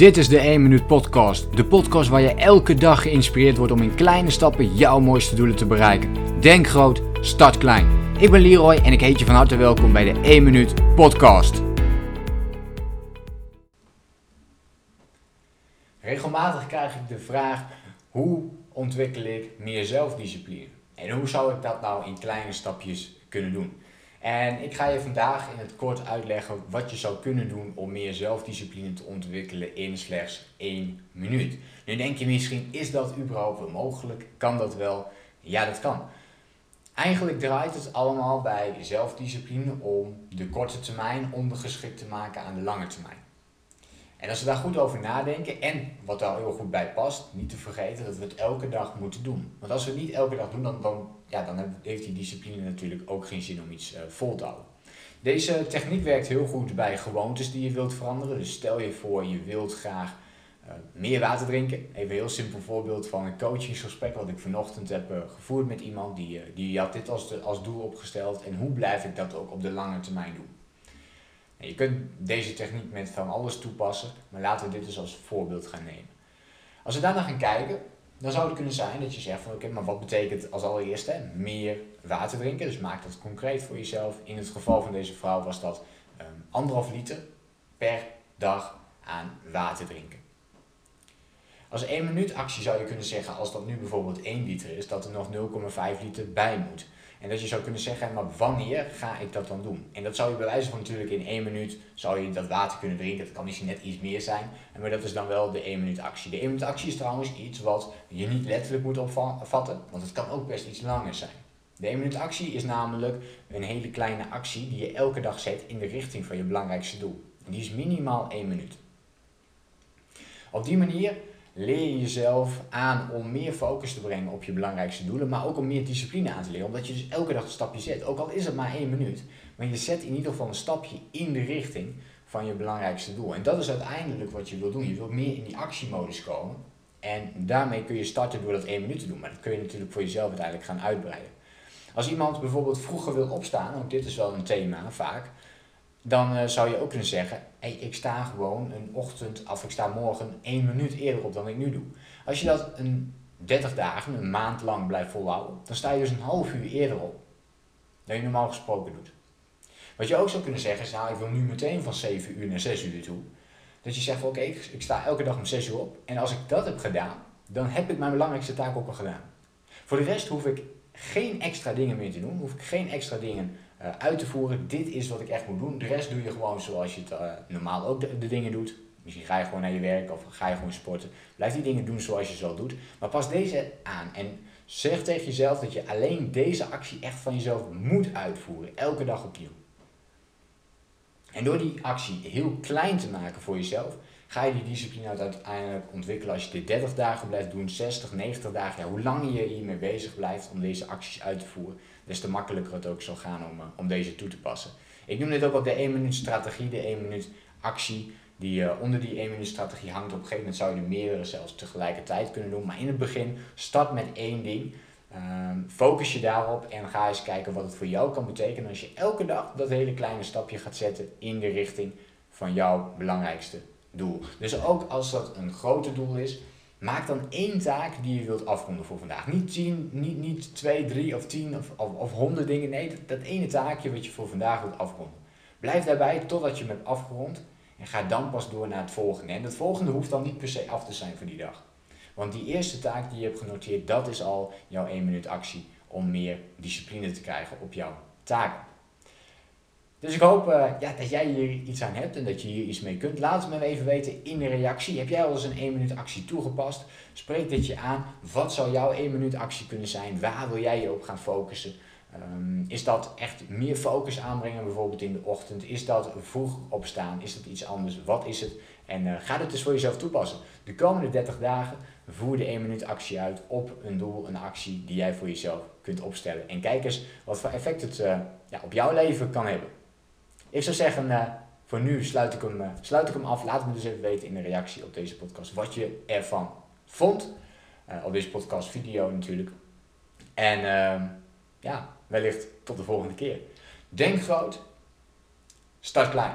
Dit is de 1 Minuut Podcast. De podcast waar je elke dag geïnspireerd wordt om in kleine stappen jouw mooiste doelen te bereiken. Denk groot, start klein. Ik ben Leroy en ik heet je van harte welkom bij de 1 Minuut Podcast. Regelmatig krijg ik de vraag: hoe ontwikkel ik meer zelfdiscipline? En hoe zou ik dat nou in kleine stapjes kunnen doen? En ik ga je vandaag in het kort uitleggen wat je zou kunnen doen om meer zelfdiscipline te ontwikkelen in slechts één minuut. Nu denk je misschien, is dat überhaupt wel mogelijk? Kan dat wel? Ja, dat kan. Eigenlijk draait het allemaal bij zelfdiscipline om de korte termijn ondergeschikt te maken aan de lange termijn. En als we daar goed over nadenken en wat daar heel goed bij past, niet te vergeten dat we het elke dag moeten doen. Want als we het niet elke dag doen, dan, dan, ja, dan heeft die discipline natuurlijk ook geen zin om iets uh, vol te houden. Deze techniek werkt heel goed bij gewoontes die je wilt veranderen. Dus stel je voor, je wilt graag uh, meer water drinken. Even een heel simpel voorbeeld van een coachingsgesprek wat ik vanochtend heb uh, gevoerd met iemand. Die, die had dit als, de, als doel opgesteld. En hoe blijf ik dat ook op de lange termijn doen? Je kunt deze techniek met van alles toepassen, maar laten we dit dus als voorbeeld gaan nemen. Als we daarna gaan kijken, dan zou het kunnen zijn dat je zegt van oké, maar wat betekent als allereerste meer water drinken? Dus maak dat concreet voor jezelf. In het geval van deze vrouw was dat um, anderhalf liter per dag aan water drinken. Als één minuut actie zou je kunnen zeggen, als dat nu bijvoorbeeld 1 liter is, dat er nog 0,5 liter bij moet. En dat je zou kunnen zeggen, maar wanneer ga ik dat dan doen? En dat zou je bij wijze van natuurlijk in één minuut zou je dat water kunnen drinken. Dat kan misschien net iets meer zijn. Maar dat is dan wel de 1 minuut actie. De 1 minuut actie is trouwens iets wat je niet letterlijk moet opvatten. Want het kan ook best iets langer zijn. De 1 minuut actie is namelijk een hele kleine actie die je elke dag zet in de richting van je belangrijkste doel. En die is minimaal 1 minuut. Op die manier leer je jezelf aan om meer focus te brengen op je belangrijkste doelen, maar ook om meer discipline aan te leren. Omdat je dus elke dag een stapje zet. Ook al is het maar één minuut. Maar je zet in ieder geval een stapje in de richting van je belangrijkste doel. En dat is uiteindelijk wat je wilt doen. Je wilt meer in die actiemodus komen. En daarmee kun je starten door dat één minuut te doen. Maar dat kun je natuurlijk voor jezelf uiteindelijk gaan uitbreiden. Als iemand bijvoorbeeld vroeger wil opstaan, ook dit is wel een thema vaak, dan uh, zou je ook kunnen zeggen, hey, ik sta gewoon een ochtend, of ik sta morgen één minuut eerder op dan ik nu doe. Als je dat een 30 dagen, een maand lang blijft volhouden, dan sta je dus een half uur eerder op dan je normaal gesproken doet. Wat je ook zou kunnen zeggen is, nou ik wil nu meteen van 7 uur naar 6 uur toe. Dat je zegt, oké, ik, sta elke dag om 6 uur op en als ik dat heb gedaan, dan heb ik mijn belangrijkste taak ook al gedaan. Voor de rest hoef ik geen extra dingen meer te doen, hoef ik geen extra dingen uit te voeren. Dit is wat ik echt moet doen. De rest doe je gewoon zoals je het uh, normaal ook de, de, dingen doet. Misschien ga je gewoon naar je werk of ga je gewoon sporten. Blijf die dingen doen zoals je zo doet. Maar pas deze aan en zeg tegen jezelf dat je alleen deze actie echt van jezelf moet uitvoeren. Elke dag opnieuw. En door die actie heel klein te maken voor jezelf, ga je die discipline uiteindelijk ontwikkelen als je dit 30 dagen blijft doen, 60, 90 dagen. Ja, hoe langer je hiermee bezig blijft om deze acties uit te voeren, des te makkelijker het ook zal gaan om, eh, om deze toe te passen. Ik noem dit ook al de 1 minuut strategie, de 1 minuut actie. Die, uh, onder die 1 minuut strategie hangt. Op een gegeven moment zou je er meerdere zelfs tegelijkertijd kunnen doen. Maar in het begin start met één ding. Uh, focus je daarop en ga eens kijken wat het voor jou kan betekenen als je elke dag dat hele kleine stapje gaat zetten in de richting van jouw belangrijkste doel. Dus ook als dat een groter doel is, maak dan één taak die je wilt afronden voor vandaag. Niet tien, niet, niet twee, drie of tien of, of, of honderd dingen. Nee, dat, dat, ene taakje wat je voor vandaag wilt afronden. Blijf daarbij totdat je hem afgerond en ga dan pas door naar het volgende. En het volgende hoeft dan niet per se af te zijn voor die dag. Want die eerste taak die je hebt genoteerd, dat is al jouw 1 minuut actie om meer discipline te krijgen op jouw taken. Dus ik hoop uh, ja, dat jij hier iets aan hebt en dat je hier iets mee kunt. Laat het me even weten in de reactie. Heb jij al eens een 1 minuut actie toegepast? Spreek dit je aan. Wat zou jouw 1 minuut actie kunnen zijn? Waar wil jij je op gaan focussen? Um, is dat echt meer focus aanbrengen, bijvoorbeeld in de ochtend? Is dat vroeg opstaan? Is dat iets anders? Wat is het? En uh, ga dit dus voor jezelf toepassen. De komende 30 dagen voer de 1 minuut actie uit op een doel, een actie die jij voor jezelf kunt opstellen. En kijk eens wat voor effect het uh, ja, op jouw leven kan hebben. Ik zou zeggen, uh, voor nu sluit ik, hem, uh, sluit ik hem af. Laat me dus even weten in de reactie op deze podcast wat je ervan vond. Uh, op deze podcast video natuurlijk. En ehm, ja, wellicht tot de volgende keer. Denk groot, start klein.